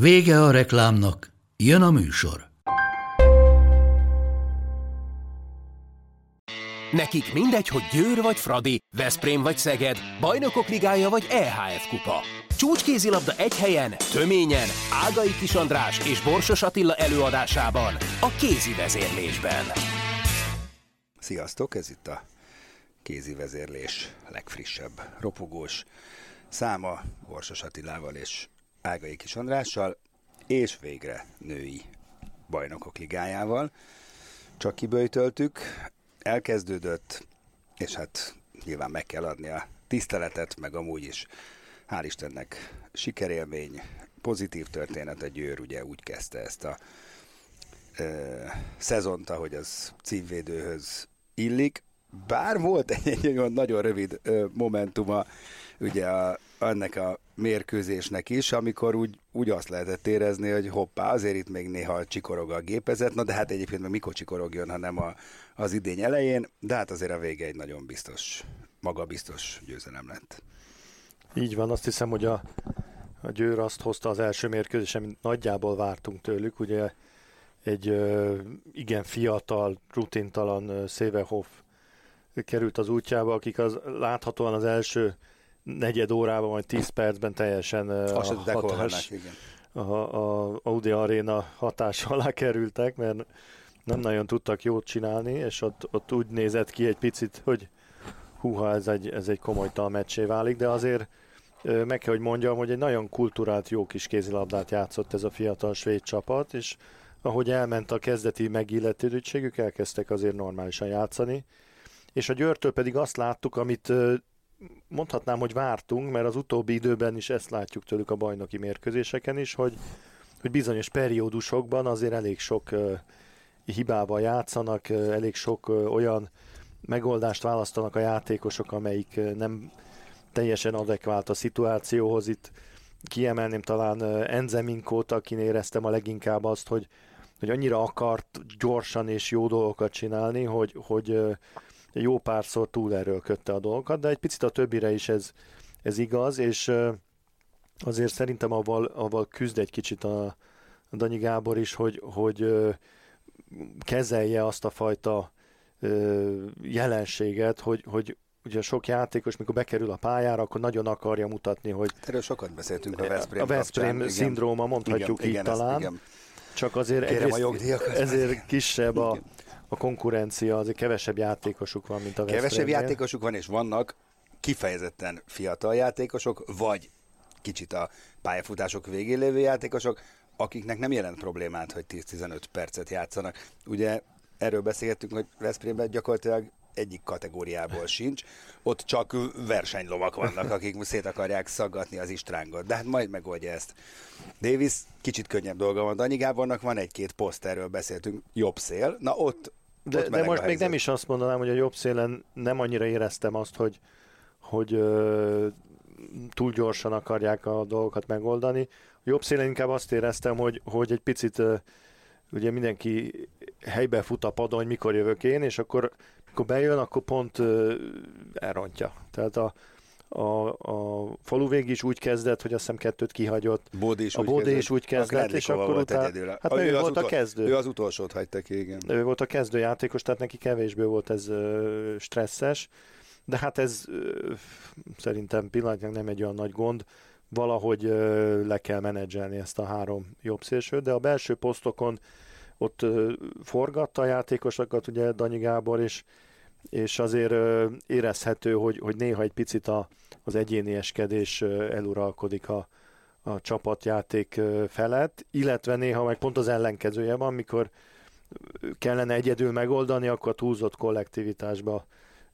Vége a reklámnak, jön a műsor. Nekik mindegy, hogy Győr vagy Fradi, Veszprém vagy Szeged, Bajnokok Ligája vagy EHF Kupa. Csúcskézilabda egy helyen, töményen, Ágai Kis András és Borsos Attila előadásában, a kézi vezérlésben. Sziasztok, ez itt a kézi vezérlés legfrissebb ropogós száma Borsos Attilával és Ágai Kis Andrással, és végre női bajnokok ligájával. Csak kiböjtöltük, elkezdődött, és hát nyilván meg kell adni a tiszteletet, meg amúgy is hál' Istennek sikerélmény, pozitív történet, a Győr ugye úgy kezdte ezt a ö, szezont, ahogy az címvédőhöz illik, bár volt egy, egy nagyon rövid ö, momentuma ugye a, ennek a mérkőzésnek is, amikor úgy, úgy azt lehetett érezni, hogy hoppá, azért itt még néha csikorog a gépezet, na de hát egyébként meg mikor csikorogjon, ha nem a, az idény elején, de hát azért a vége egy nagyon biztos, magabiztos győzelem lett. Így van, azt hiszem, hogy a, a Győr azt hozta az első mérkőzés, amit nagyjából vártunk tőlük, ugye egy ö, igen fiatal, rutintalan ö, Szévehoff került az útjába, akik az láthatóan az első negyed órában, vagy 10 percben teljesen Azt a, hatás, igen. a, a Audi Arena hatás alá kerültek, mert nem nagyon tudtak jót csinálni, és ott, ott úgy nézett ki egy picit, hogy húha, ez egy, ez egy komolytalan meccsé válik, de azért meg kell, hogy mondjam, hogy egy nagyon kulturált, jó kis kézilabdát játszott ez a fiatal svéd csapat, és ahogy elment a kezdeti megilletődöttségük, elkezdtek azért normálisan játszani, és a Győrtől pedig azt láttuk, amit mondhatnám, hogy vártunk, mert az utóbbi időben is ezt látjuk tőlük a bajnoki mérkőzéseken is, hogy, hogy bizonyos periódusokban azért elég sok ö, hibával játszanak, ö, elég sok ö, olyan megoldást választanak a játékosok, amelyik ö, nem teljesen adekvált a szituációhoz. Itt kiemelném talán ö, Enzeminkót, akin éreztem a leginkább azt, hogy, hogy annyira akart gyorsan és jó dolgokat csinálni, hogy, hogy ö, jó párszor túlerőlködte a dolgokat, de egy picit a többire is ez, ez igaz, és azért szerintem avval, avval küzd egy kicsit a, a Danyi Gábor is, hogy, hogy kezelje azt a fajta jelenséget, hogy, hogy ugye sok játékos, mikor bekerül a pályára, akkor nagyon akarja mutatni, hogy Erről sokat beszéltünk a Veszprém a Veszprém kapcsán, igen. szindróma, mondhatjuk igen, így igen, talán. Ezt, igen. Csak azért Kérem a egyrészt, jogdíjakat. ezért kisebb a. a konkurencia, azért kevesebb játékosuk van, mint a Kevesebb Veszprémnél. játékosuk van, és vannak kifejezetten fiatal játékosok, vagy kicsit a pályafutások végén lévő játékosok, akiknek nem jelent problémát, hogy 10-15 percet játszanak. Ugye erről beszélgettünk, hogy Veszprémben gyakorlatilag egyik kategóriából sincs, ott csak versenylovak vannak, akik szét akarják szaggatni az istrángot, de hát majd megoldja ezt. Davis kicsit könnyebb dolga van, Danyi Gábornak van egy-két poszt, erről beszéltünk, jobb szél, na ott, De, ott de most még nem is azt mondanám, hogy a jobb szélen nem annyira éreztem azt, hogy, hogy ö, túl gyorsan akarják a dolgokat megoldani. A jobb szélen inkább azt éreztem, hogy, hogy egy picit ö, ugye mindenki helybe fut a padon, hogy mikor jövök én, és akkor mikor bejön, akkor pont elrontja. Tehát a, a, a falu vég is úgy kezdett, hogy azt hiszem kettőt kihagyott. Bódi is A Bódi kezdett. is úgy kezdett, és akkor volt utána- egyedül. hát ő, ő az volt a kezdő. Ő az utolsót hagyta ki, igen. Ő volt a kezdőjátékos, tehát neki kevésbé volt ez ö, stresszes, de hát ez ö, szerintem pillanatnyilag nem egy olyan nagy gond, valahogy ö, le kell menedzselni ezt a három jobb szélsőt, de a belső posztokon ott ö, forgatta a játékosokat, ugye Danyi Gábor, és, és azért érezhető, hogy, hogy néha egy picit a, az egyénieskedés eluralkodik a, a csapatjáték felett, illetve néha meg pont az ellenkezője van, mikor kellene egyedül megoldani, akkor a túlzott kollektivitásba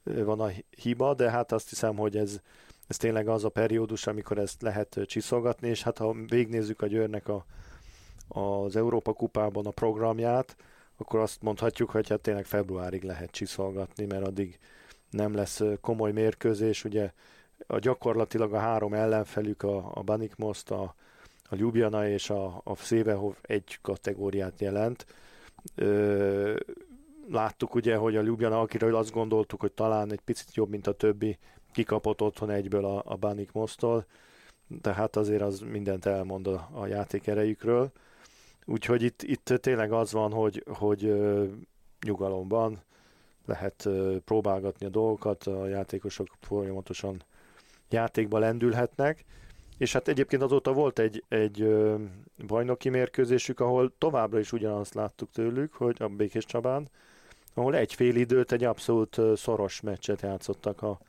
van a hiba, de hát azt hiszem, hogy ez, ez tényleg az a periódus, amikor ezt lehet csiszolgatni, és hát ha végignézzük a Győrnek a az Európa kupában a programját, akkor azt mondhatjuk, hogy hát tényleg februárig lehet csiszolgatni, mert addig nem lesz komoly mérkőzés, ugye a gyakorlatilag a három ellenfelük, a, a Banik Most, a, a Ljubljana és a, a Szévehov egy kategóriát jelent. Ö, láttuk ugye, hogy a Ljubljana, akiről azt gondoltuk, hogy talán egy picit jobb, mint a többi, kikapott otthon egyből a, a Banik Mostól, tehát azért az mindent elmond a, a játék erejükről. Úgyhogy itt, itt tényleg az van, hogy, hogy nyugalomban lehet próbálgatni a dolgokat, a játékosok folyamatosan játékba lendülhetnek, és hát egyébként azóta volt egy, egy bajnoki mérkőzésük, ahol továbbra is ugyanazt láttuk tőlük, hogy a Békés Csabán, ahol egy fél időt egy abszolút szoros meccset játszottak a,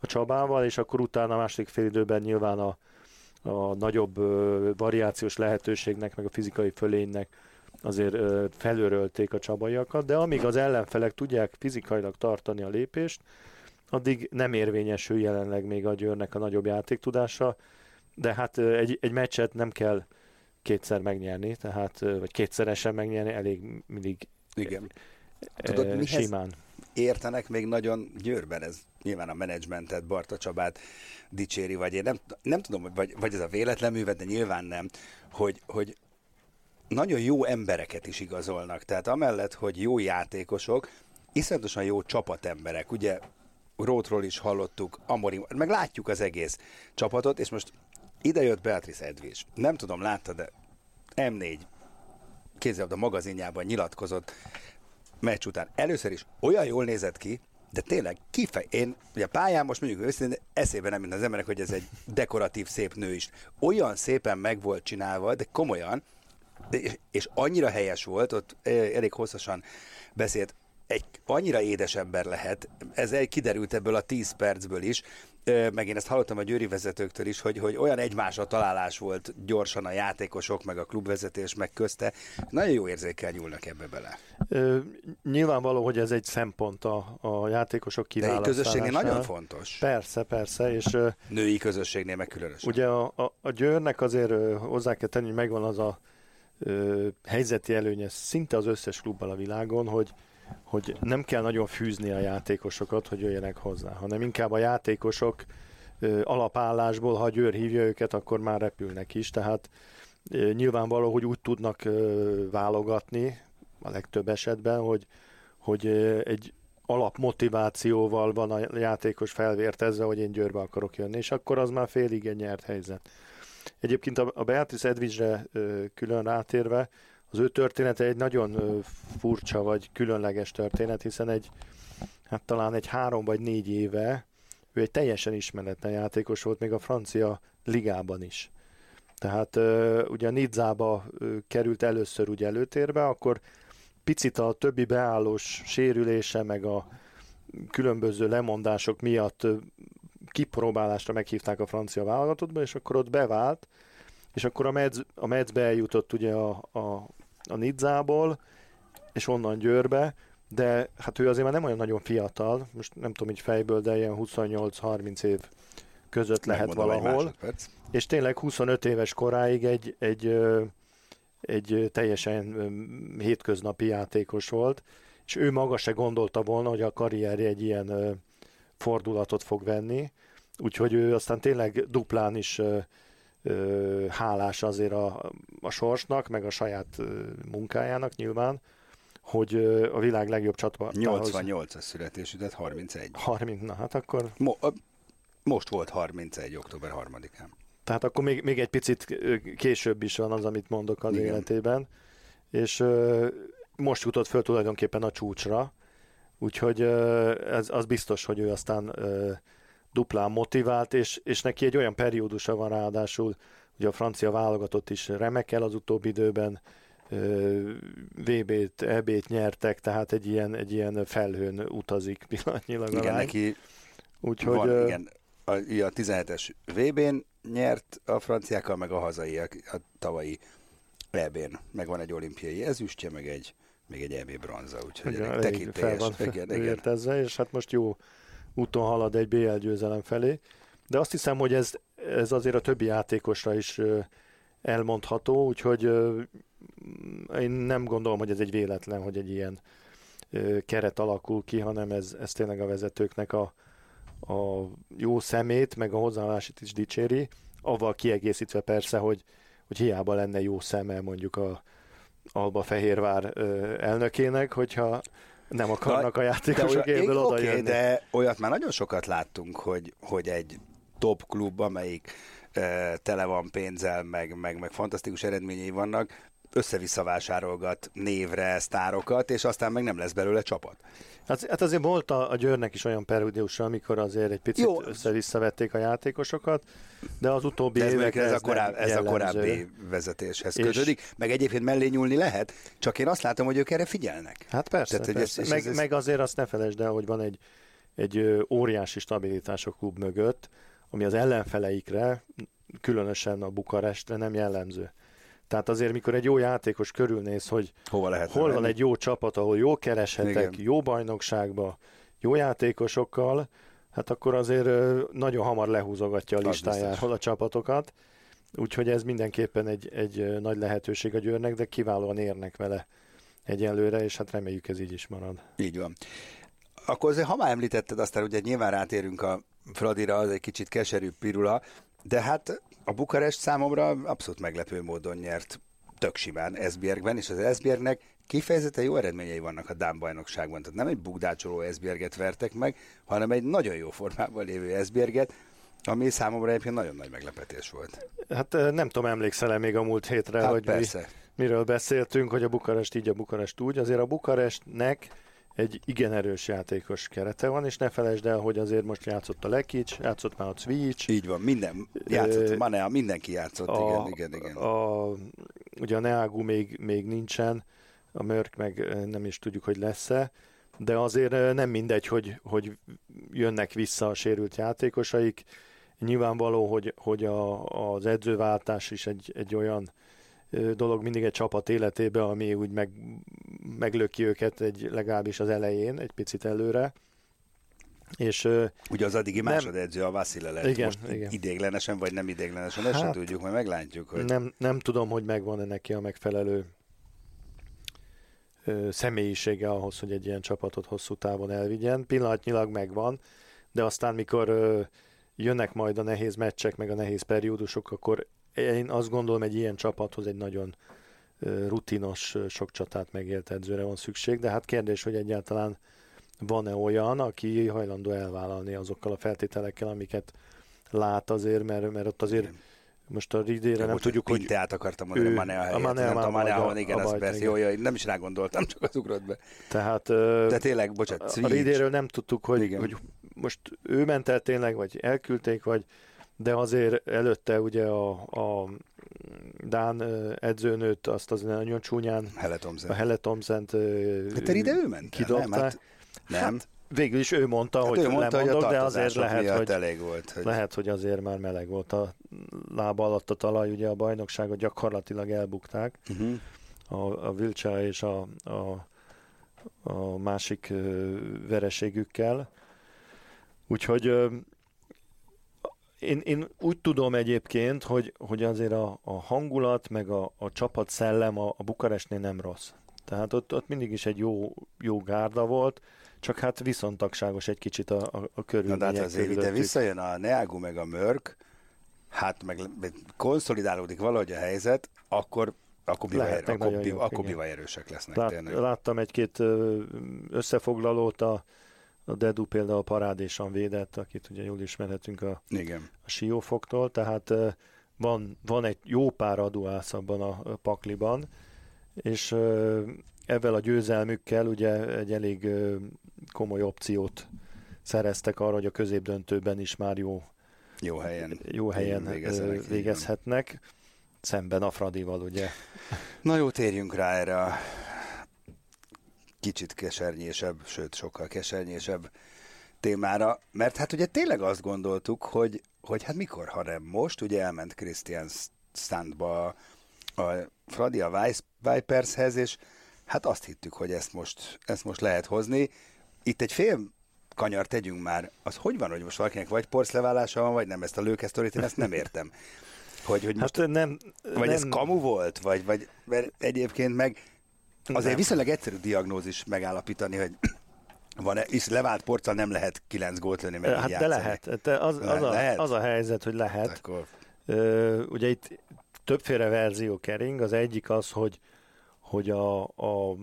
a Csabával, és akkor utána a második fél időben nyilván a, a nagyobb variációs lehetőségnek, meg a fizikai fölénynek azért felörölték a csabaiakat, de amíg az ellenfelek tudják fizikailag tartani a lépést, addig nem érvényesül jelenleg még a Győrnek a nagyobb játéktudása, de hát egy, egy meccset nem kell kétszer megnyerni, tehát, vagy kétszeresen megnyerni, elég mindig Igen. Tudod, mihez simán. Értenek még nagyon Győrben, ez nyilván a menedzsmentet, Barta Csabát dicséri, vagy én nem, nem tudom, vagy, vagy ez a véletlen művet, de nyilván nem, hogy, hogy nagyon jó embereket is igazolnak. Tehát amellett, hogy jó játékosok, iszonyatosan jó csapatemberek. Ugye Rótról is hallottuk, Amori, meg látjuk az egész csapatot, és most ide jött Beatrice Edvis. Nem tudom, látta, de M4 a magazinjában nyilatkozott meccs után. Először is olyan jól nézett ki, de tényleg kifej... Én, ugye pályán most mondjuk őszintén eszébe nem jön az emberek, hogy ez egy dekoratív szép nő is. Olyan szépen meg volt csinálva, de komolyan, és, és annyira helyes volt, ott elég hosszasan beszélt, egy annyira édes ember lehet, ez egy kiderült ebből a 10 percből is, meg én ezt hallottam a győri vezetőktől is, hogy, hogy olyan egymásra találás volt gyorsan a játékosok, meg a klubvezetés, meg közte. Nagyon jó érzékel nyúlnak ebbe bele. Ö, nyilvánvaló, hogy ez egy szempont a, a játékosok kiválasztásánál. De egy közösségnél nagyon fontos. Persze, persze. És, Női közösségnél meg különösen. Ugye a, a, a Győrnek azért hozzá kell tenni, hogy megvan az a ö, helyzeti előnye szinte az összes klubbal a világon, hogy hogy nem kell nagyon fűzni a játékosokat, hogy jöjjenek hozzá, hanem inkább a játékosok ö, alapállásból, ha Győr hívja őket, akkor már repülnek is, tehát ö, nyilvánvaló, hogy úgy tudnak ö, válogatni a legtöbb esetben, hogy, hogy egy alapmotivációval van a játékos felvértezve, hogy én Győrbe akarok jönni, és akkor az már félig egy nyert helyzet. Egyébként a, a Beatrice Edvicsre külön rátérve, az ő története egy nagyon furcsa vagy különleges történet, hiszen egy, hát talán egy három vagy négy éve ő egy teljesen ismeretlen játékos volt, még a francia ligában is. Tehát ugye a Nidzába került először ugye előtérbe, akkor picit a többi beállós sérülése, meg a különböző lemondások miatt kipróbálásra meghívták a francia válogatottba, és akkor ott bevált, és akkor a Metzbe eljutott ugye a, a, a Nidzából, és onnan Győrbe, de hát ő azért már nem olyan nagyon fiatal, most nem tudom így fejből, de ilyen 28-30 év között lehet Megmondom valahol. És tényleg 25 éves koráig egy, egy, egy teljesen hétköznapi játékos volt, és ő maga se gondolta volna, hogy a karrierje egy ilyen fordulatot fog venni, úgyhogy ő aztán tényleg duplán is hálás azért a, a sorsnak, meg a saját munkájának nyilván, hogy a világ legjobb csapatához... 88-as születésű, tehát 31. 30, na hát akkor... Mo, a, most volt 31. október 3-án. Tehát akkor még, még egy picit később is van az, amit mondok az Igen. életében, és ö, most jutott föl tulajdonképpen a csúcsra, úgyhogy ö, ez, az biztos, hogy ő aztán ö, duplán motivált, és, és neki egy olyan periódusa van ráadásul, hogy a francia válogatott is remekel az utóbbi időben, VB-t, EB-t nyertek, tehát egy ilyen, egy ilyen felhőn utazik pillanatnyilag igen, a lány. neki Úgyhogy, van, uh, igen, a, a 17-es VB-n nyert a franciákkal, meg a hazai, a, tavalyi EB-n. Meg van egy olimpiai ezüstje, meg egy, még egy EB bronza, úgyhogy igen, tekintélyes. Fel van igen, igen. És hát most jó úton halad egy BL győzelem felé. De azt hiszem, hogy ez, ez azért a többi játékosra is elmondható, úgyhogy én nem gondolom, hogy ez egy véletlen, hogy egy ilyen keret alakul ki, hanem ez, ez tényleg a vezetőknek a, a jó szemét, meg a hozzáállását is dicséri, avval kiegészítve persze, hogy, hogy hiába lenne jó szeme mondjuk a Alba Fehérvár elnökének, hogyha nem akarnak a játékosok de ebből oda okay, de olyat már nagyon sokat láttunk, hogy, hogy egy top klub, amelyik e, tele van pénzzel, meg, meg, meg fantasztikus eredményei vannak, össze-vissza vásárolgat névre sztárokat, és aztán meg nem lesz belőle csapat. Hát, hát azért volt a, a Győrnek is olyan periódusa, amikor azért egy picit Jó. össze-visszavették a játékosokat, de az utóbbi De ez, évekre mondjuk ez, a, koráb, ez a korábbi vezetéshez És- kötődik, meg egyébként mellé nyúlni lehet, csak én azt látom, hogy ők erre figyelnek. Hát persze, Tehát, hogy persze. ez- és meg, ez- ez- meg azért azt ne felejtsd el, hogy van egy, egy óriási stabilitás a klub mögött, ami az ellenfeleikre, különösen a Bukarestre nem jellemző. Tehát azért, mikor egy jó játékos körülnéz, hogy Hova lehet hol van egy jó csapat, ahol jó kereshetek, Igen. jó bajnokságba, jó játékosokkal, hát akkor azért nagyon hamar lehúzogatja a listájáról a csapatokat. Úgyhogy ez mindenképpen egy, egy nagy lehetőség a Győrnek, de kiválóan érnek vele egyelőre, és hát reméljük ez így is marad. Így van. Akkor azért, ha már említetted, aztán ugye nyilván rátérünk a Fradira, az egy kicsit keserű pirula, de hát a Bukarest számomra abszolút meglepő módon nyert tök simán Esbjergben, és az Esbjergnek kifejezetten jó eredményei vannak a Dán bajnokságban. Tehát nem egy bugdácsoló Esbjerget vertek meg, hanem egy nagyon jó formában lévő Esbjerget, ami számomra egyébként nagyon nagy meglepetés volt. Hát ö, nem tudom, emlékszel-e még a múlt hétre, Hát hogy persze. Mi, miről beszéltünk, hogy a Bukarest így, a Bukarest úgy. Azért a Bukarestnek egy igen erős játékos kerete van, és ne felejtsd el, hogy azért most játszott a Lekic, játszott már a Cvics, Így van, minden játszott, Ö, Manea, mindenki játszott, a, igen, igen, igen. A, ugye a Neagu még, még nincsen, a Mörk meg nem is tudjuk, hogy lesz-e, de azért nem mindegy, hogy, hogy jönnek vissza a sérült játékosaik. Nyilvánvaló, hogy, hogy a, az edzőváltás is egy, egy olyan dolog mindig egy csapat életébe, ami úgy meg, meglöki őket egy, legalábbis az elején, egy picit előre. És Ugye az addigi Nem. másodedző a Vasszile lett Igen, most igen. idéglenesen, vagy nem idéglenesen, ezt sem Hát, tudjuk, majd meglátjuk, hogy Nem, nem tudom, hogy megvan-e neki a megfelelő ö, személyisége ahhoz, hogy egy ilyen csapatot hosszú távon elvigyen. Pillanatnyilag megvan, de aztán mikor ö, jönnek majd a nehéz meccsek, meg a nehéz periódusok, akkor én azt gondolom, egy ilyen csapathoz egy nagyon rutinos, sok csatát megélt edzőre van szükség, de hát kérdés, hogy egyáltalán van-e olyan, aki hajlandó elvállalni azokkal a feltételekkel, amiket lát azért, mert, mert ott azért Igen. most a Ridére nem tudjuk, hogy Pinteát akartam mondani, ő- a Manea a helyett. Manea nem tudom, Manea a- igen, a az persze, jó, jó, nem is rá gondoltam, csak az ugrott be. Tehát De tényleg, bocsánat, a Cvics. Ridéről nem tudtuk, hogy, Igen. hogy most ő ment el tényleg, vagy elküldték, vagy de azért előtte ugye a, a Dán edzőnőt, azt az nagyon csúnyán, Hele a ö, De te ide ő ment kidobta. nem? Hát, nem. Hát, végül is ő mondta, Hát hogy ő mondta, hogy lemondok, de azért lehet, hogy, elég volt. Hogy... lehet, hogy azért már meleg volt a lába alatt a talaj, ugye a bajnokságot gyakorlatilag elbukták. Uh-huh. a, a Vilcsa és a, a, a másik vereségükkel. Úgyhogy én, én úgy tudom egyébként, hogy, hogy azért a, a hangulat, meg a, a csapat szellem a, a Bukarestnél nem rossz. Tehát ott, ott mindig is egy jó, jó gárda volt, csak hát viszontagságos egy kicsit a, a, a Na de körülmények hát azért ide visszajön a Neagu meg a Mörk, hát meg konszolidálódik valahogy a helyzet, akkor akkor bivaj, Lehetnek akkor, jók, akkor bivaj erősek lesznek Lát, tényleg. láttam egy-két összefoglalót, a, a Dedu például parádésan védett, akit ugye jól ismerhetünk a, Igen. a Siófoktól, tehát van, van egy jó pár aduász abban a, a pakliban, és ezzel a győzelmükkel ugye egy elég komoly opciót szereztek arra, hogy a középdöntőben is már jó, Jó helyen. jó helyen van. végezhetnek, szemben a Fradival, ugye. Na jó, térjünk rá erre a kicsit kesernyésebb, sőt sokkal kesernyésebb témára, mert hát ugye tényleg azt gondoltuk, hogy, hogy hát mikor, ha nem most, ugye elment Christian Standba a Fradi a Vipershez, és hát azt hittük, hogy ezt most, ezt most lehet hozni. Itt egy fél kanyar tegyünk már. Az hogy van, hogy most valakinek vagy porszleválása van, vagy nem ezt a lőkesztorit, én ezt nem értem. Hogy, hogy most, Hát nem... vagy nem, ez kamu volt? Vagy, vagy mert egyébként meg azért Nem. viszonylag egyszerű diagnózis megállapítani, hogy van -e, és levált porccal nem lehet kilenc gólt lőni, meg Hát de játszani. lehet. De az, az, a, lehet? az a helyzet, hogy lehet. Akkor Ö, ugye itt többféle verzió kering. Az egyik az, hogy, hogy a, a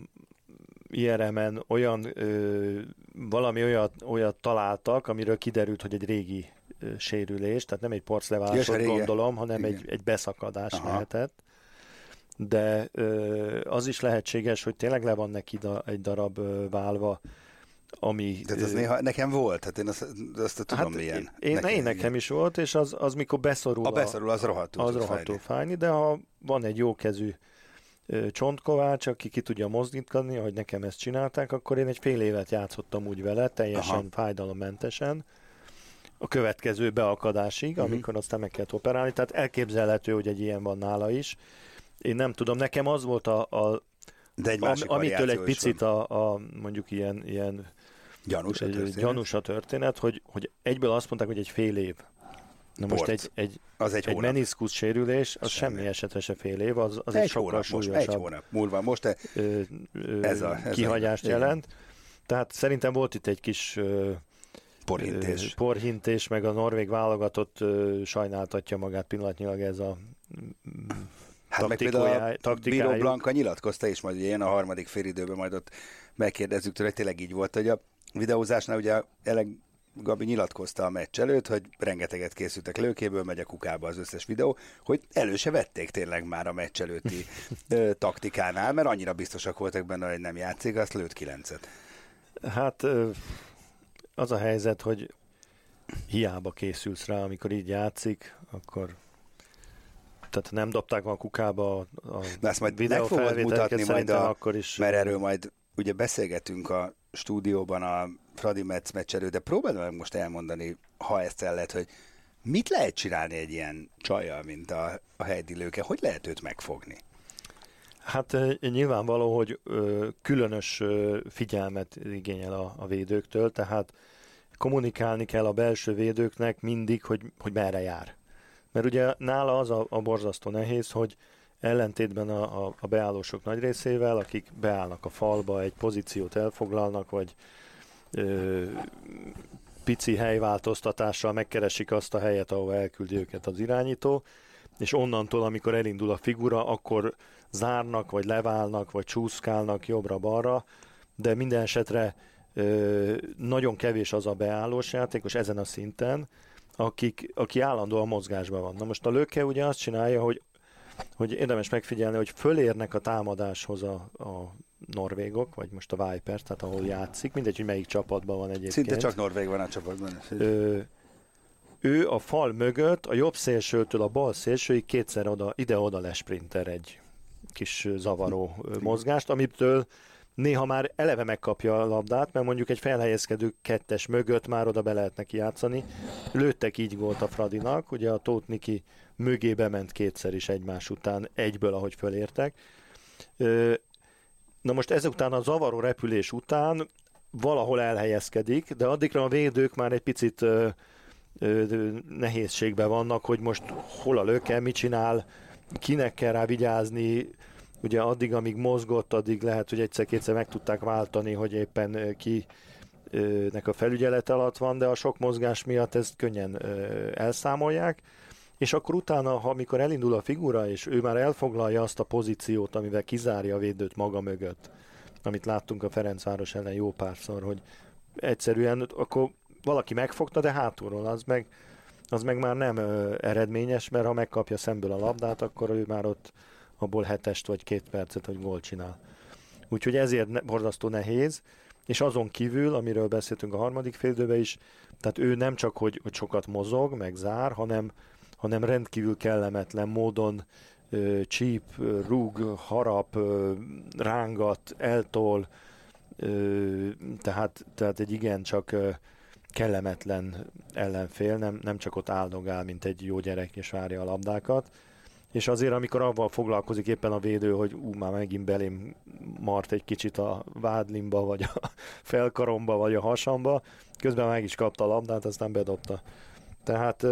IRM-en olyan, ö, valami olyat, olyat találtak, amiről kiderült, hogy egy régi ö, sérülés, tehát nem egy régi- gondolom, hanem igen. egy, egy beszakadás Aha. lehetett. De az is lehetséges, hogy tényleg le van neki egy darab válva, ami... Az ö, néha nekem volt, hát én azt, azt tudom hát, milyen. Én, nekem, én nekem is volt, és az, az mikor beszorul A beszorul, az rohadtul az rohadtul fájni. de ha van egy jókezű csontkovács, aki ki tudja mozdítani, ahogy nekem ezt csinálták, akkor én egy fél évet játszottam úgy vele, teljesen Aha. Fájdalommentesen, a következő beakadásig, Mhm. uh-huh. amikor aztán meg kellett operálni, tehát elképzelhető, hogy egy ilyen van nála is. Én nem tudom, nekem az volt a, a De egy am, másik amitől egy picit van. a, a mondjuk ilyen, ilyen Gyanús a történet. gyanús a történet, hogy, hogy egyből azt mondták, hogy egy fél év. Na most egy, egy, Az egy egy meniszkusz sérülés, az Semmi. semmi esetre se fél év, az, az egy, egy sokkal hónap most, egy súlyosabb hónap múlva. Most te, ö, ö, Ez a- ez a- kihagyást igen. jelent. Tehát szerintem volt itt egy kis ö, porhintés. porhintés, meg a norvég válogatott sajnáltatja magát pillanatnyilag ez a Hát meg például a. Bíró Blanka nyilatkozta is, majd ugye én a harmadik félidőben majd ott megkérdezzük tőle, hogy tényleg így volt, hogy a videózásnál ugye Eleg Gabi nyilatkozta a meccs előtt, hogy rengeteget készültek lőkéből, megy a kukába az összes videó, hogy elő se vették tényleg már a meccs előtti ö, taktikánál, mert annyira biztosak voltak benne, hogy nem játszik, azt lőtt kilencet. Hát az a helyzet, hogy hiába készülsz rá, amikor így játszik, akkor tehát nem dobták a kukába a De ezt majd meg fogod mutatni majd a, akkor is mert erről majd ugye beszélgetünk a stúdióban a Fradi Metz meccs előtt, de próbáld meg most elmondani, ha ezt el lehet, hogy mit lehet csinálni egy ilyen csajjal, mint a, a Heidi Lőke? Hogy lehet őt megfogni? Hát nyilvánvaló, hogy ö, különös ö, figyelmet igényel a, a védőktől, tehát kommunikálni kell a belső védőknek mindig, hogy, hogy merre jár. Mert ugye nála az a, a borzasztó nehéz, hogy ellentétben a, a, a beállósok nagy részével, akik beállnak a falba, egy pozíciót elfoglalnak, vagy ö, pici helyváltoztatással megkeresik azt a helyet, ahol elküldi őket az irányító, és onnantól, amikor elindul a figura, akkor zárnak, vagy leválnak, vagy csúszkálnak jobbra-balra, de minden esetre ö, nagyon kevés az a beállós játékos ezen a szinten, akik, aki állandóan mozgásban van. Na most a löke ugye azt csinálja, hogy, hogy érdemes megfigyelni, hogy fölérnek a támadáshoz a, a norvégok, vagy most a Vipers, tehát ahol játszik, mindegy, hogy melyik csapatban van egyébként. Szinte csak Norvég van a csapatban. Ö, ő a fal mögött, a jobb szélsőtől a bal szélsőig kétszer oda, ide-oda lesprinter egy kis zavaró mozgást, amitől néha már eleve megkapja a labdát, mert mondjuk egy felhelyezkedő kettes mögött már oda be lehet neki játszani. Lőttek így gólt a Fradinak, ugye a Tóth Niki mögébe ment kétszer is egymás után, egyből, ahogy fölértek. Na most ezután a zavaró repülés után valahol elhelyezkedik, de addigra a védők már egy picit ö, nehézségben vannak, hogy most hol a löke, mit csinál, kinek kell rá vigyázni, ugye addig, amíg mozgott, addig lehet, hogy egyszer-kétszer meg tudták váltani, hogy éppen ki nek a felügyelet alatt van, de a sok mozgás miatt ezt könnyen elszámolják, és akkor utána, ha amikor elindul a figura, és ő már elfoglalja azt a pozíciót, amivel kizárja a védőt maga mögött, amit láttunk a Ferencváros ellen jó párszor, hogy egyszerűen akkor valaki megfogta, de hátulról az meg, az meg már nem ö, eredményes, mert ha megkapja szemből a labdát, akkor ő már ott abból hetest vagy két percet, hogy gól csinál. Úgyhogy ezért ne, borzasztó nehéz, és azon kívül, amiről beszéltünk a harmadik félidőben is, tehát ő nem csak, hogy, hogy sokat mozog, meg zár, hanem, hanem rendkívül kellemetlen módon ö, csíp, rúg, harap, ö, rángat, eltol, ö, tehát, tehát egy igen csak kellemetlen ellenfél, nem, nem csak ott áldogál, mint egy jó gyerek, és várja a labdákat. És azért, amikor avval foglalkozik éppen a védő, hogy ú, már megint belém mart egy kicsit a vádlimba, vagy a felkaromba, vagy a hasamba, közben meg is kapta a labdát, aztán bedobta. Tehát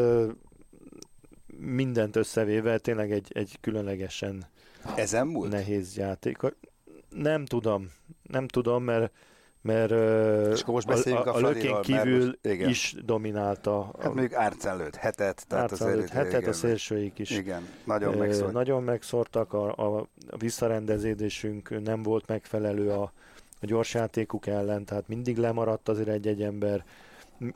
mindent összevéve tényleg egy, egy különlegesen Ezen múlt? nehéz játék. Nem tudom, nem tudom, mert mert És akkor most a, a, a lökén kívül most- igen. is dominálta. Hát mondjuk Árcán lőtt hetet. Tehát Árcán lőtt hetet, igen, a szélsőik is Igen, nagyon Ö, megszólt. Nagyon megszórtak, a, a, a visszarendeződésünk nem volt megfelelő a, a gyorsjátékuk ellen, tehát mindig lemaradt azért egy-egy ember,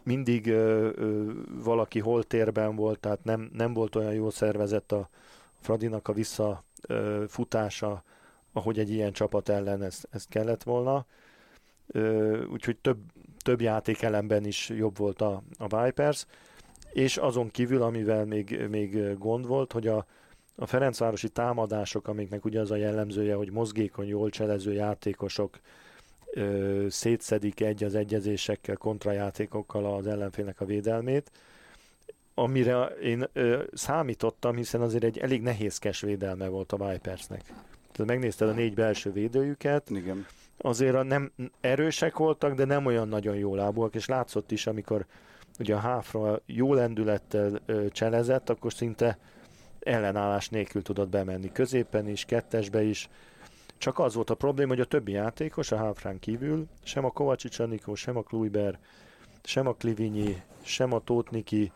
mindig ö, ö, valaki hol térben volt, tehát nem, nem volt olyan jó szervezett a Fradinak a visszafutása, ahogy egy ilyen csapat ellen ezt, ezt kellett volna. Úgyhogy több, több játékelemben is jobb volt a, a Vipers, és azon kívül, amivel még, még gond volt, hogy a, a Ferencvárosi támadások, amiknek ugye az a jellemzője, hogy mozgékony, jól cselező játékosok ö, szétszedik egy az egyezésekkel, kontrajátékokkal az ellenfélnek a védelmét, amire én ö, számítottam, hiszen azért egy elég nehézkes védelme volt a Vipersnek. Tehát megnézted a négy belső védőjüket, Igen. azért a nem erősek voltak, de nem olyan nagyon jó lábúak, és látszott is, amikor ugye a háfra jó lendülettel ö, cselezett, akkor szinte ellenállás nélkül tudott bemenni középen is, kettesbe is. Csak az volt a probléma, hogy a többi játékos a háfrán kívül, sem a Kovácsics Anikó, sem a Kluiber, sem a Klivinyi, sem a Tótniki,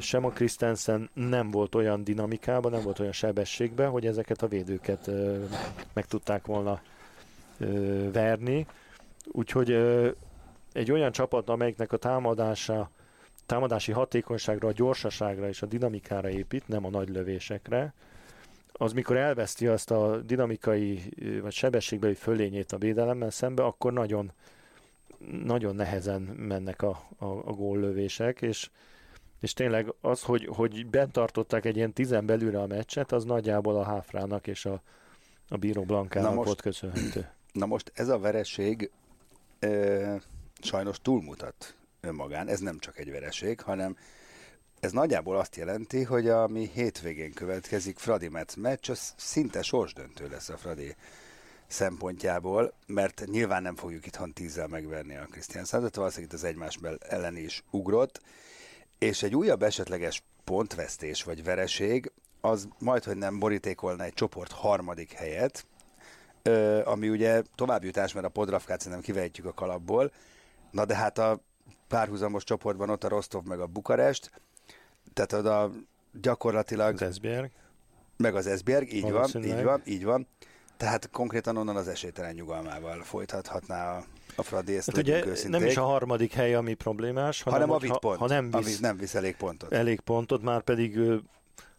sem a Christensen nem volt olyan dinamikában, nem volt olyan sebességben, hogy ezeket a védőket meg tudták volna verni. Úgyhogy egy olyan csapat, amelyiknek a támadása, támadási hatékonyságra, a gyorsaságra és a dinamikára épít, nem a nagy lövésekre, az mikor elveszti azt a dinamikai vagy sebességbeli fölényét a védelemmel szembe, akkor nagyon nagyon nehezen mennek a, a, a góllövések, és, és tényleg az, hogy, hogy bent tartották egy ilyen tizen belülre a meccset, az nagyjából a Háfrának és a, a Bíró Blankának Na most- volt köszönhető. Na most ez a vereség ö, sajnos túlmutat önmagán. Ez nem csak egy vereség, hanem ez nagyjából azt jelenti, hogy ami hétvégén következik Fradi Metz meccs, az szinte sorsdöntő lesz a Fradi szempontjából, mert nyilván nem fogjuk itthon tízzel megverni a Krisztián Százat, valószínűleg itt az egymás ellen is ugrott, és egy újabb esetleges pontvesztés vagy vereség, az majd, hogy nem borítékolna egy csoport harmadik helyet, ami ugye továbbjutás, mert a Podravkát szerintem kivehetjük a kalapból, na de hát a párhuzamos csoportban ott a Rostov meg a Bukarest, tehát oda gyakorlatilag, Az Esbjerg. meg az Esbjerg, így van, így van, így van, tehát konkrétan onnan az esélytelen nyugalmával folytathatná a, a Fradi, ezt Hát ugye őszinték. nem is a harmadik hely, ami problémás, hanem, hanem a vitt pont, ha, ha nem ami visz nem visz elég pontot. elég pontot, már pedig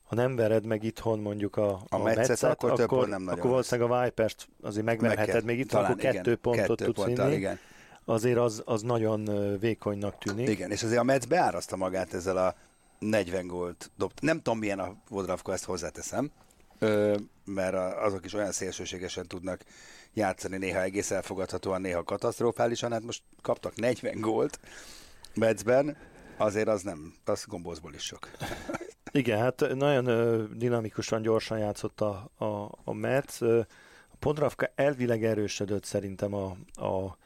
ha nem vered meg itthon mondjuk a, A Metszet, akkor több akkor, pont nem akkor valószínűleg a Vipers-t azért megverheted Meg még itt, akkor kettő igen, pontot kettő tudsz ponttal, vinni. Igen. Azért az, az nagyon vékonynak tűnik. Igen, és azért a Metz beáraszta magát ezzel a 40 gólt dobt. Nem tudom, milyen a Vodravka, ezt hozzáteszem, ö, mert azok is olyan szélsőségesen tudnak játszani, néha egész elfogadhatóan, néha katasztrofálisan. Hát most kaptak 40 gólt Metzben, azért az nem, az gombózból is sok. Igen, hát nagyon ö, dinamikusan, gyorsan játszott a, a, a Metz. A Podravka elvileg erősödött szerintem a, a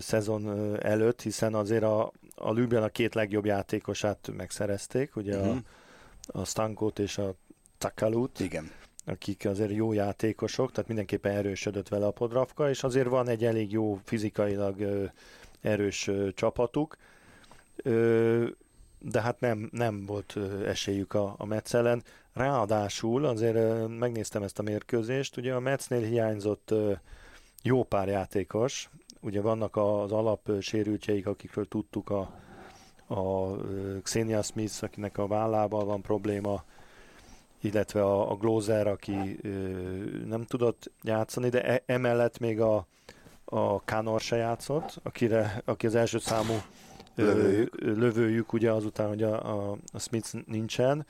szezon előtt, hiszen azért a, a Lübben a két legjobb játékosát megszerezték, ugye Mhm. a, a Stankót és a Takalut, Igen. Akik azért jó játékosok, tehát mindenképpen erősödött vele a Podravka, és azért van egy elég jó fizikailag erős csapatuk, de hát nem, nem volt esélyük a, a Metz ellen. Ráadásul azért megnéztem ezt a mérkőzést, ugye a Metznél hiányzott jó pár játékos, ugye vannak az alap sérültjeik, akikről tudtuk a, a Xenia Smith, akinek a vállával van probléma, illetve a, a Glozer, aki ö, nem tudott játszani, de e, emellett még a, a Kanor se játszott, akire, aki az első számú ö, Lövőjük. lövőjük ugye azután, hogy a, a, a Smith nincsen.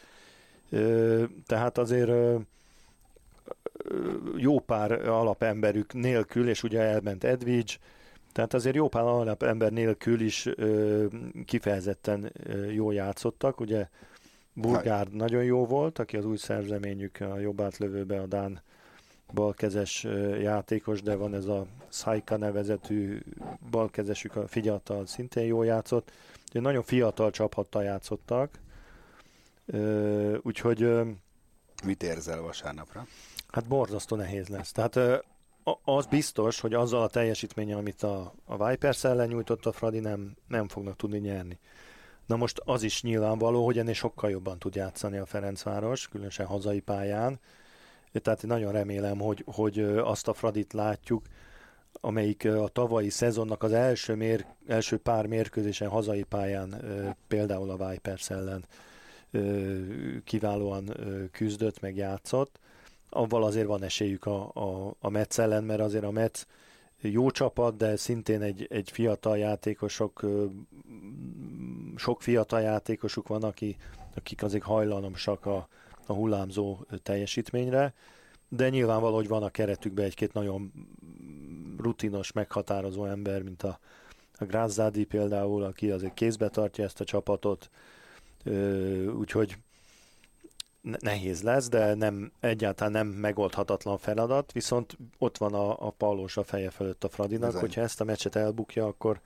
Ö, tehát azért ö, jó pár alapemberük nélkül, és ugye elment Edwidge, tehát azért jó pár alapember nélkül is ö, kifejezetten ö, jól játszottak, ugye Burgárd nagyon jó volt, aki az új szerzeményük a jobb átlövőbe a Dán balkezes játékos, de van ez a Saika nevezetű balkezesük, a fiatal szintén jól játszott. Ugye nagyon fiatal csapattal játszottak. Úgyhogy Mit érzel vasárnapra? hát borzasztó nehéz lesz. Tehát az biztos, hogy azzal a teljesítménnyel, amit a, a Vipers ellen nyújtott a Fradi, nem, nem fognak tudni nyerni. Na most az is nyilvánvaló, hogy ennél sokkal jobban tud játszani a Ferencváros, különösen hazai pályán. Tehát én nagyon remélem, hogy, hogy azt a Fradit látjuk, amelyik a tavalyi szezonnak az első, mér, első pár mérkőzésen hazai pályán, például a Vipers ellen kiválóan küzdött, meg játszott. Avval azért van esélyük a, a, a Metsz ellen, mert azért a Metsz jó csapat, de szintén egy, egy fiatal játékosok, sok fiatal játékosuk van, aki, akik azért hajlamosak a, a hullámzó teljesítményre, de nyilvánvaló, hogy van a keretükben egy-két nagyon rutinos, meghatározó ember, mint a, a Grázzadi például, aki azért kézbe tartja ezt a csapatot, úgyhogy nehéz lesz, de nem, egyáltalán nem megoldhatatlan feladat, viszont ott van a, a Paulós a feje fölött a Fradinak, Bizony. hogyha ezt a meccset elbukja, akkor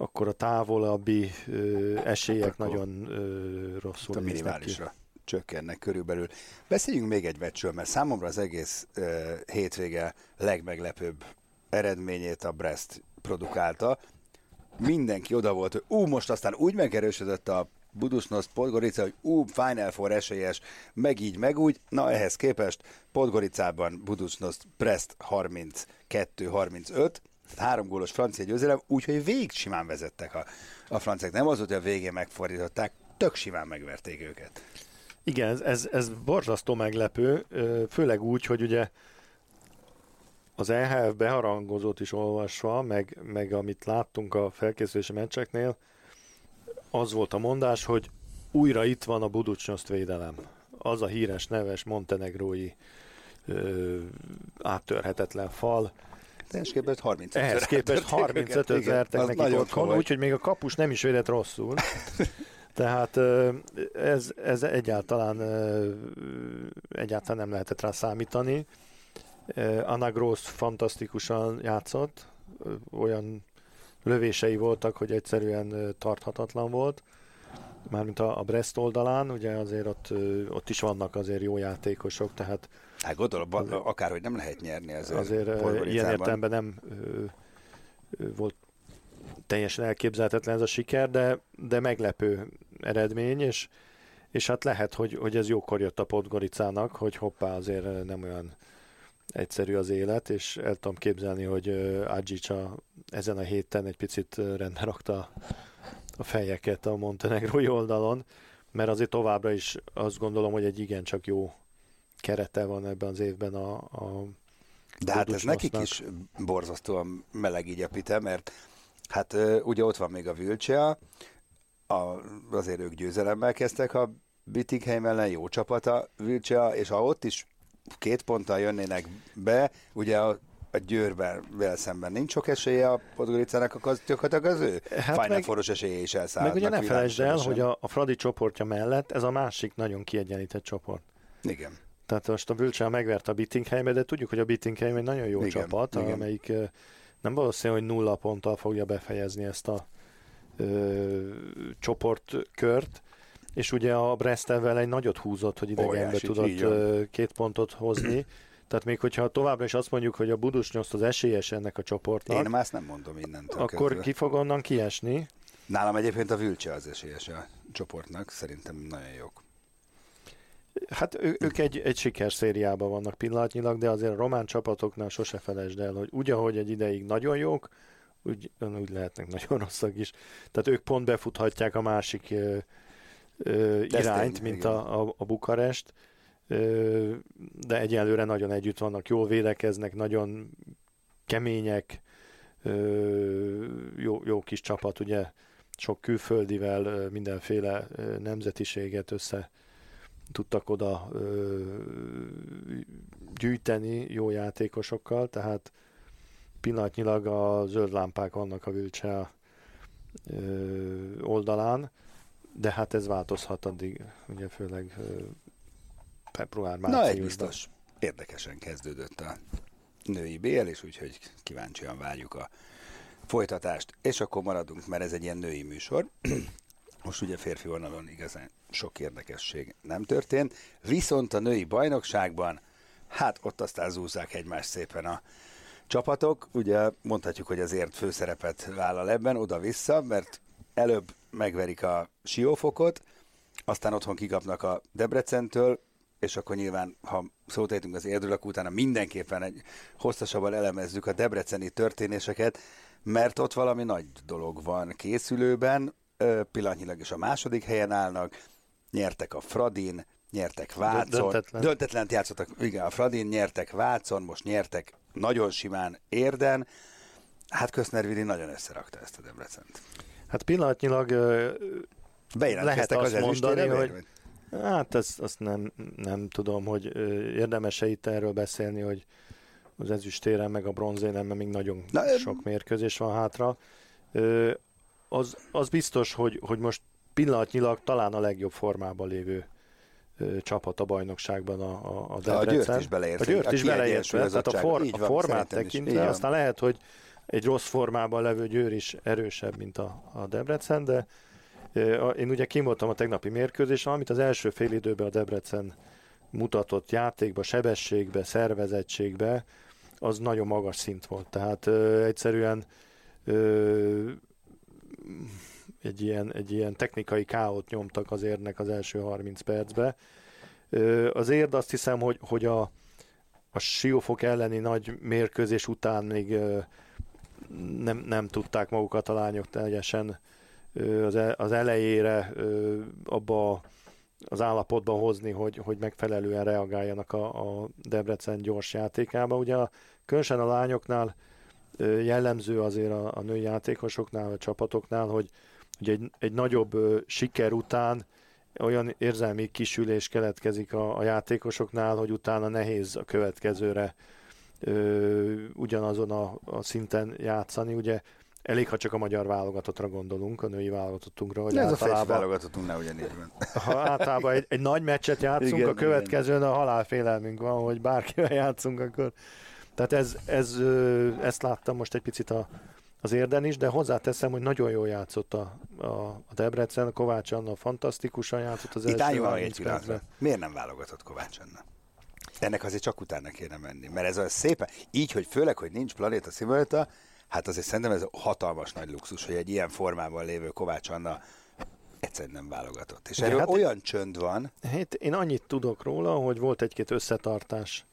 akkor a távolabbi ö, esélyek Akkor nagyon ö, rosszul a néznek ki. minimálisra csökkennek körülbelül. Beszéljünk még egy meccsről, mert számomra az egész uh, hétvége legmeglepőbb eredményét a Brest produkálta. Mindenki oda volt, hogy ú, most aztán úgy megerősödött a Budusnos Podgorica, hogy ú, Final Four esélyes, meg így, meg úgy. Na, ehhez képest Podgoricában Budusnos Brest 32-35, három gólos francia győzelem, úgyhogy végig simán vezettek a, a franciák. Nem az hogy a végén megfordították, tök simán megverték őket. Igen, ez, ez, ez borzasztó meglepő, főleg úgy, hogy ugye az EHF beharangozót is olvasva, meg, meg amit láttunk a felkészülési meccseknél, az volt a mondás, hogy újra itt van a Buducsnyoszt védelem. Az a híres, neves montenegrói ö, áttörhetetlen fal. Ehhez képest 35 Ehhez képest 35-öt vertek nekik otthon, úgyhogy még a kapus nem is védett rosszul. Tehát ez, ez egyáltalán, egyáltalán nem lehetett rá számítani. Anna Gross fantasztikusan játszott, olyan lövései voltak, hogy egyszerűen tarthatatlan volt. Mármint a, a Brest oldalán, ugye azért ott, ott is vannak azért jó játékosok, tehát Hát gondolom, akárhogy nem lehet nyerni azért Podgoricában. ilyen értelemben nem ö, ö, volt teljesen elképzelhetetlen ez a siker, de, de meglepő eredmény, és, és hát lehet, hogy, hogy ez jókor jött a Podgoricának, hogy hoppá, azért nem olyan egyszerű az élet, és el tudom képzelni, hogy Adzsicsa ezen a héten egy picit rendbe rakta a fejeket a montenegrói oldalon, mert azért továbbra is azt gondolom, hogy egy igencsak jó kerete van ebben az évben a, a De hát ez nekik is borzasztóan meleg így a pite, mert hát ugye ott van még a Vilcea, a, azért ők győzelemmel kezdtek a Bittigheim ellen, jó csapat a Vilcea, és ha ott is két ponttal jönnének be, ugye a, a Győrben vel szemben nincs sok esélye a Podgoricának, akkor gyakorlatilag az ő Hát Final meg- Four-os esélye is Meg elszállnak. ugye ne felejtsd el, hogy a, a Fradi csoportja mellett ez a másik nagyon kiegyenlített csoport. Igen. Tehát most a Bülcsán megverte a Bittingheimbe, de tudjuk, hogy a Bittingheim egy nagyon jó Igen, csapat, igen. amelyik nem valószínű, hogy nulla ponttal fogja befejezni ezt a ö, csoportkört, és ugye a Brestevvel egy nagyot húzott, hogy idegenbe tudott így két pontot hozni. Tehát még hogyha továbbra is azt mondjuk, hogy a Budusnyoszt az esélyes ennek a csoportnak, Én már ezt nem mondom innentől akkor kezdve. ki fog onnan kiesni? Nálam egyébként a Vilcea az esélyes a csoportnak, szerintem nagyon jók. Hát ő, ők egy, egy sikerszériában vannak pillanatnyilag, de azért a román csapatoknál sose felejtsd el, hogy úgy, ahogy egy ideig nagyon jók, úgy, úgy lehetnek nagyon rosszak is. Tehát ők pont befuthatják a másik ö, irányt, mint a, a, a Bukarest, ö, de egyelőre nagyon együtt vannak, jól védekeznek, nagyon kemények, ö, jó, jó kis csapat, ugye sok külföldivel, mindenféle nemzetiséget össze tudtak oda ö, gyűjteni jó játékosokkal, tehát pillanatnyilag a zöld lámpák vannak a Vilcsea ö, oldalán, de hát ez változhat addig, ugye főleg február, Na, egy márciusban. biztos. Érdekesen kezdődött a női BL, és úgyhogy kíváncsian várjuk a folytatást. És akkor maradunk, mert ez egy ilyen női műsor. Most ugye férfi vonalon igazán sok érdekesség nem történt, viszont a női bajnokságban, hát ott aztán zúzzák egymást szépen a csapatok. Ugye mondhatjuk, hogy azért főszerepet vállal ebben, oda-vissza, mert előbb megverik a siófokot, aztán otthon kikapnak a Debrecentől, és akkor nyilván, ha szót ejtünk az érdről, akkor utána mindenképpen egy hosszasabban elemezzük a debreceni történéseket, mert ott valami nagy dolog van készülőben, pillanatnyilag is a második helyen állnak, nyertek a Fradin, nyertek Vácon, Döntetlen. döntetlent játszottak, igen, a Fradin, nyertek Vácon, most nyertek nagyon simán Érden, hát Köszner nagyon összerakta ezt a Debrecent. Hát pillanatnyilag lehet Bejelentkeztek az azt mondani, hogy hát ezt, azt nem, nem tudom, hogy érdemes-e itt erről beszélni, hogy az ezüstéren meg a bronzéren, mert még nagyon Na, sok mérkőzés van hátra. Az, az biztos, hogy, hogy most pillanatnyilag talán a legjobb formában lévő csapat a bajnokságban a, a, a A Debrecen. Győrt is beleértve. A Győrt is beleértve, tehát a, for, a formát tekintve, aztán lehet, hogy egy rossz formában levő Győr is erősebb, mint a, a Debrecen, de én ugye kimoltam a tegnapi mérkőzésen, amit az első fél időben a Debrecen mutatott játékba, sebességbe, szervezettségbe, az nagyon magas szint volt. Tehát ö, egyszerűen ö, egy, ilyen, egy ilyen technikai káot nyomtak az érnek az első 30 percbe. Ö, az érd azt hiszem, hogy, hogy a, a Siófok elleni nagy mérkőzés után még ö, nem, nem tudták magukat a lányok teljesen e- az elejére abba az állapotba hozni, hogy, hogy megfelelően reagáljanak a, a Debrecen gyors játékába. Ugye a, különösen a lányoknál jellemző azért a, a női játékosoknál, a csapatoknál, hogy, hogy egy, egy nagyobb siker után olyan érzelmi kisülés keletkezik a, a játékosoknál, hogy utána nehéz a következőre ö, ugyanazon a, a szinten játszani. Ugye elég, ha csak a magyar válogatottra gondolunk, a női válogatottunkra, hogy De ez a férfi általában, válogatottunk, ne ugyanígy van. ha általában egy, egy nagy meccset játszunk, Igen, a következőn a halálfélelmünk van, hogy bárkivel játszunk, akkor... Tehát ez, ez, ö, ezt láttam most egy picit a, az érden is, de hozzáteszem, hogy nagyon jól játszott a, a, a Debrecen, Kovács Anna fantasztikusan játszott az Itt első álljunk meg 30 egy pillanatra. percben. Miért nem válogatott Kovács Anna? Ennek azért csak utána kéne menni. Mert ez a szépen, így, hogy főleg, hogy nincs planéta szimulata, hát azért szerintem ez hatalmas nagy luxus, hogy egy ilyen formában lévő Kovács Anna egyszerűen nem válogatott. És erről hát- olyan csönd van, Hát én annyit tudok róla, hogy volt egy-két összetartás,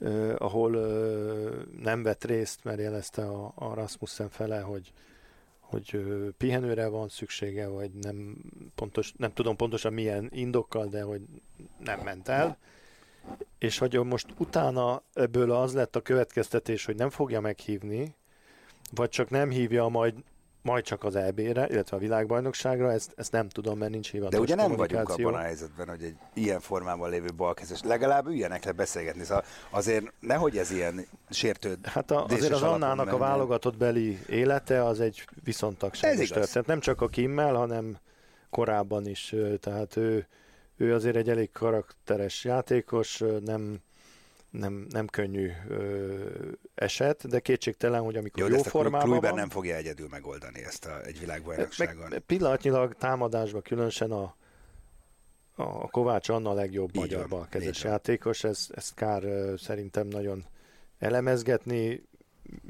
eh, ahol eh, nem vett részt, mert jelezte a, a Rasmussen fele, hogy hogy eh, pihenőre van szüksége, vagy nem, pontos, nem tudom pontosan milyen indokkal, de hogy nem ment el. És hogy most utána ebből az lett a következtetés, hogy nem fogja meghívni, vagy csak nem hívja majd majd csak az EB-re, illetve a világbajnokságra, ezt, ezt nem tudom, mert nincs hivatalos de ugye nem vagyunk abban a helyzetben, hogy egy ilyen formában lévő balkezes, legalább üljenek le beszélgetni. Szóval azért nehogy ez ilyen sértőd. Hát a, azért az Annának a válogatott beli élete az egy viszontagságos történet. Nem csak a Kimmel, hanem korábban is. Tehát ő, ő azért egy elég karakteres játékos, nem, nem, nem könnyű ö, eset, de kétségtelen, hogy amikor Jó, jó, ezt a formában Kluiber van, nem fogja egyedül megoldani ezt a, egy világbajnokságon. meg pillanatnyilag támadásban különösen a, a Kovács Anna a legjobb Így magyar balkezes játékos, ez, ezt kár szerintem nagyon elemezgetni,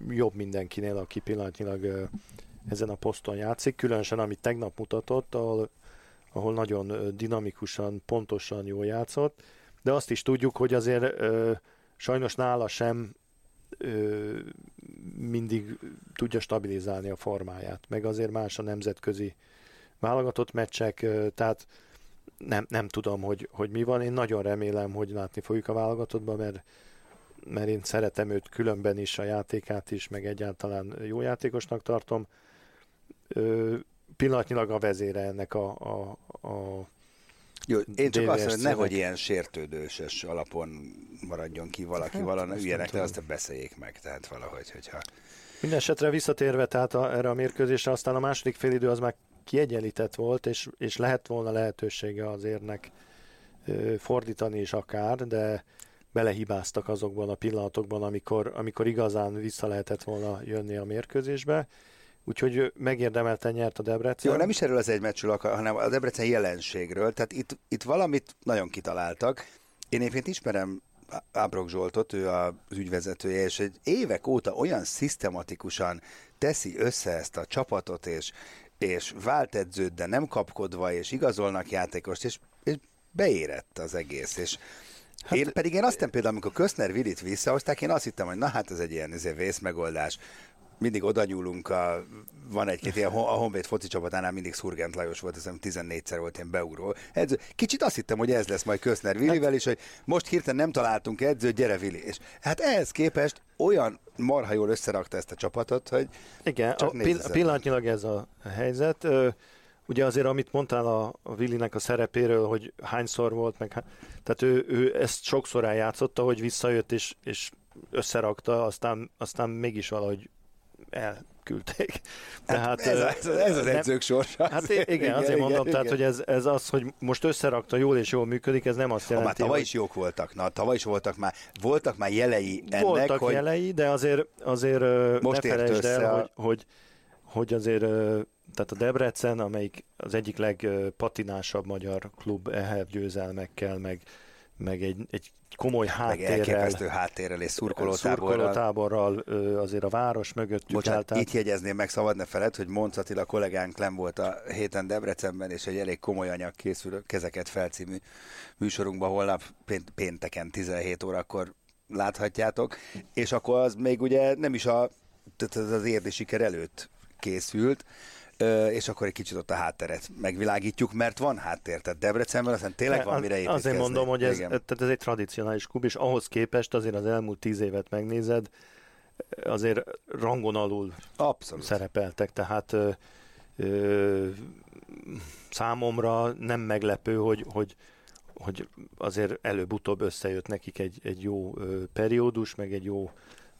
jobb mindenkinél, aki pillanatnyilag ezen a poszton játszik, különösen amit tegnap mutatott, ahol, ahol nagyon dinamikusan, pontosan jól játszott, de azt is tudjuk, hogy azért ö, sajnos nála sem ö, mindig tudja stabilizálni a formáját, meg azért más a nemzetközi válogatott meccsek, ö, tehát nem, nem tudom, hogy, hogy mi van. Én nagyon remélem, hogy látni fogjuk a válogatottban, mert, mert én szeretem őt különben is, a játékát is, meg egyáltalán jó játékosnak tartom. Ö, pillanatnyilag a vezére ennek a, a, a Jó, én csak azt mondom, nehogy ilyen sértődőses alapon maradjon ki valaki, Hát, valami azt le, tudom. aztán beszéljék meg, tehát valahogy, hogyha... Minden esetre visszatérve tehát a, erre a mérkőzésre, aztán a második félidő az már kiegyenlített volt, és, és lehet volna lehetősége az érnek ö, fordítani is akár, de belehibáztak azokban a pillanatokban, amikor, amikor igazán vissza lehetett volna jönni a mérkőzésbe. Úgyhogy megérdemelten nyert a Debrecen. Jó, nem is erről az egy meccsről, hanem a Debrecen jelenségről. Tehát itt, itt valamit nagyon kitaláltak. Én egyébként ismerem Ábrok Zsoltot, ő az ügyvezetője, és egy évek óta olyan szisztematikusan teszi össze ezt a csapatot, és, és vált edződ, de nem kapkodva, és igazolnak játékost, és, és beérett az egész, és Hát, én pedig én azt például, amikor Köszner Vilit visszahozták, én azt hittem, hogy na hát ez egy ilyen ez egy vészmegoldás mindig oda nyúlunk, a, van egy-két ilyen, a Honvéd foci csapatánál mindig Szurgent Lajos volt, hiszem 14-szer volt ilyen beugró. Edző, kicsit azt hittem, hogy ez lesz majd Köszner Vilivel is, hogy most hirtelen nem találtunk edzőt, gyere Vili. És hát ehhez képest olyan marha jól összerakta ezt a csapatot, hogy Igen, csak a pillanatnyilag ez a helyzet. Ugye azért, amit mondtál a, a Willinek a szerepéről, hogy hányszor volt, meg, tehát ő, ő ezt sokszor eljátszotta, hogy visszajött és, és összerakta, aztán, aztán mégis valahogy elküldték. Hát tehát, ez, ez, ez az edzők sorsa. Hát igen, igen azért igen, mondom, igen, tehát, igen. hogy ez, ez az, hogy most összerakta jól és jól működik, ez nem azt jelenti, ha, már tavaly hogy... is jók voltak, na, tavaly is voltak már, voltak már jelei ennek, Voltak hogy... jelei, de azért, azért most ne felejtsd el, a... hogy, hogy, hogy azért tehát a Debrecen, amelyik az egyik legpatinásabb magyar klub ehhez győzelmekkel, meg, meg egy, egy komoly háttérrel. Meg elképesztő háttérrel és szurkolótáborral. Szurkolótáborral azért a város mögöttük Bocsánat, tehát... itt jegyezném meg, szabad ne feled, hogy Monc Attila kollégánk nem volt a héten Debrecenben, és egy elég komoly anyag készül Kezeket felcímű műsorunkban holnap pénteken 17 órakor láthatjátok, és akkor az még ugye nem is a, tehát az érdi siker előtt készült, és akkor egy kicsit ott a hátteret megvilágítjuk, mert van háttér, tehát Debrecenben aztán tényleg van mire építkezni. Azért mondom, hogy ez, tehát ez egy tradicionális klub, és ahhoz képest azért az elmúlt tíz évet megnézed, azért rangon alul Abszolút. szerepeltek, tehát ö, ö, számomra nem meglepő, hogy, hogy, hogy azért előbb-utóbb összejött nekik egy, egy jó ö, periódus, meg egy jó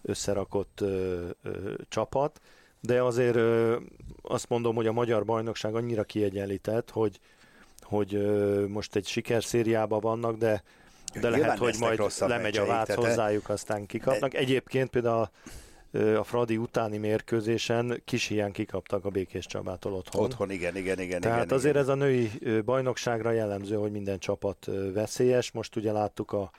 összerakott ö, ö, csapat, de azért ö, azt mondom, hogy a magyar bajnokság annyira kiegyenlített, hogy, hogy ö, most egy sikerszériában vannak, de de lehet, hogy majd lemegy a vác hozzájuk, aztán kikapnak. Egyébként például a, a Fradi utáni mérkőzésen kis hiány kikaptak a Békés Csabától otthon. Otthon, igen, igen, igen. Tehát igen, azért igen. ez a női bajnokságra jellemző, hogy minden csapat veszélyes. Most ugye láttuk a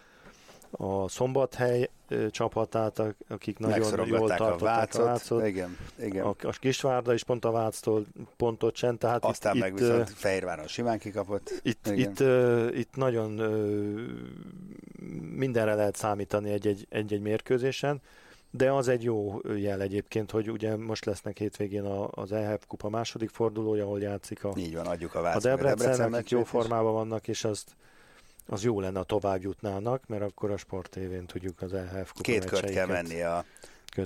a Szombathely csapatát, akik nagyon jól tartották a Vácot. A Vácot. Igen, igen. A, a Kisvárda is pont a Váctól pontot sem. Tehát Aztán itt, meg itt, viszont Fehérváron simán kikapott. Itt, itt, itt nagyon mindenre lehet számítani egy-egy, egy-egy mérkőzésen. De az egy jó jel egyébként, hogy ugye most lesznek hétvégén az EHF kupa második fordulója, ahol játszik a, Így van, adjuk a, a Debrecennek jó formában vannak, és azt az jó lenne, a tovább jutnának, mert akkor a Sport tévén tudjuk az EHF kupa Két kört kell menni a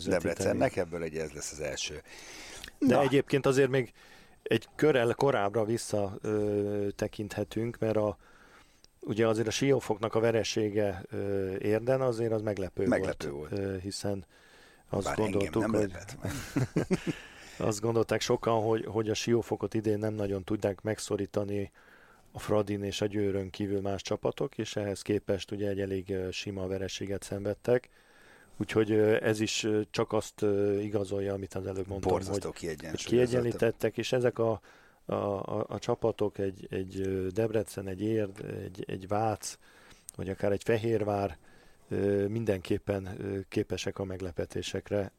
Debrecennek, ebből egy ez lesz az első. De Na. egyébként azért még egy körrel korábbra vissza ö, tekinthetünk, mert a, ugye azért a Siófoknak a veresége ö, érden azért az meglepő, meglepő volt, volt. Ö, hiszen azt Bár gondoltuk, hogy azt gondolták sokan, hogy, hogy a Siófokot idén nem nagyon tudják megszorítani a Fradin és a Győrön kívül más csapatok, és ehhez képest ugye egy elég sima vereséget szenvedtek. Úgyhogy ez is csak azt igazolja, amit az előbb mondtam, Borzasztó hogy, hogy kiegyenlítettek, és ezek a, a, a, a csapatok, egy, egy Debrecen, egy Érd, egy, egy Vác, vagy akár egy Fehérvár mindenképpen képesek a meglepetésekre.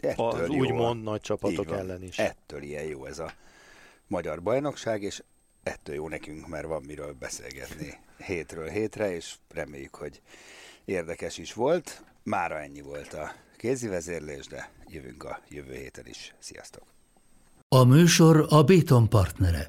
Ettől az úgymond nagy csapatok ellen is. Ettől ilyen jó ez a magyar bajnokság, és ettől jó nekünk, mert van miről beszélgetni hétről hétre, és reméljük, hogy érdekes is volt. Mára ennyi volt a kézi vezérlés, de jövünk a jövő héten is. Sziasztok! A műsor a Béton partnere.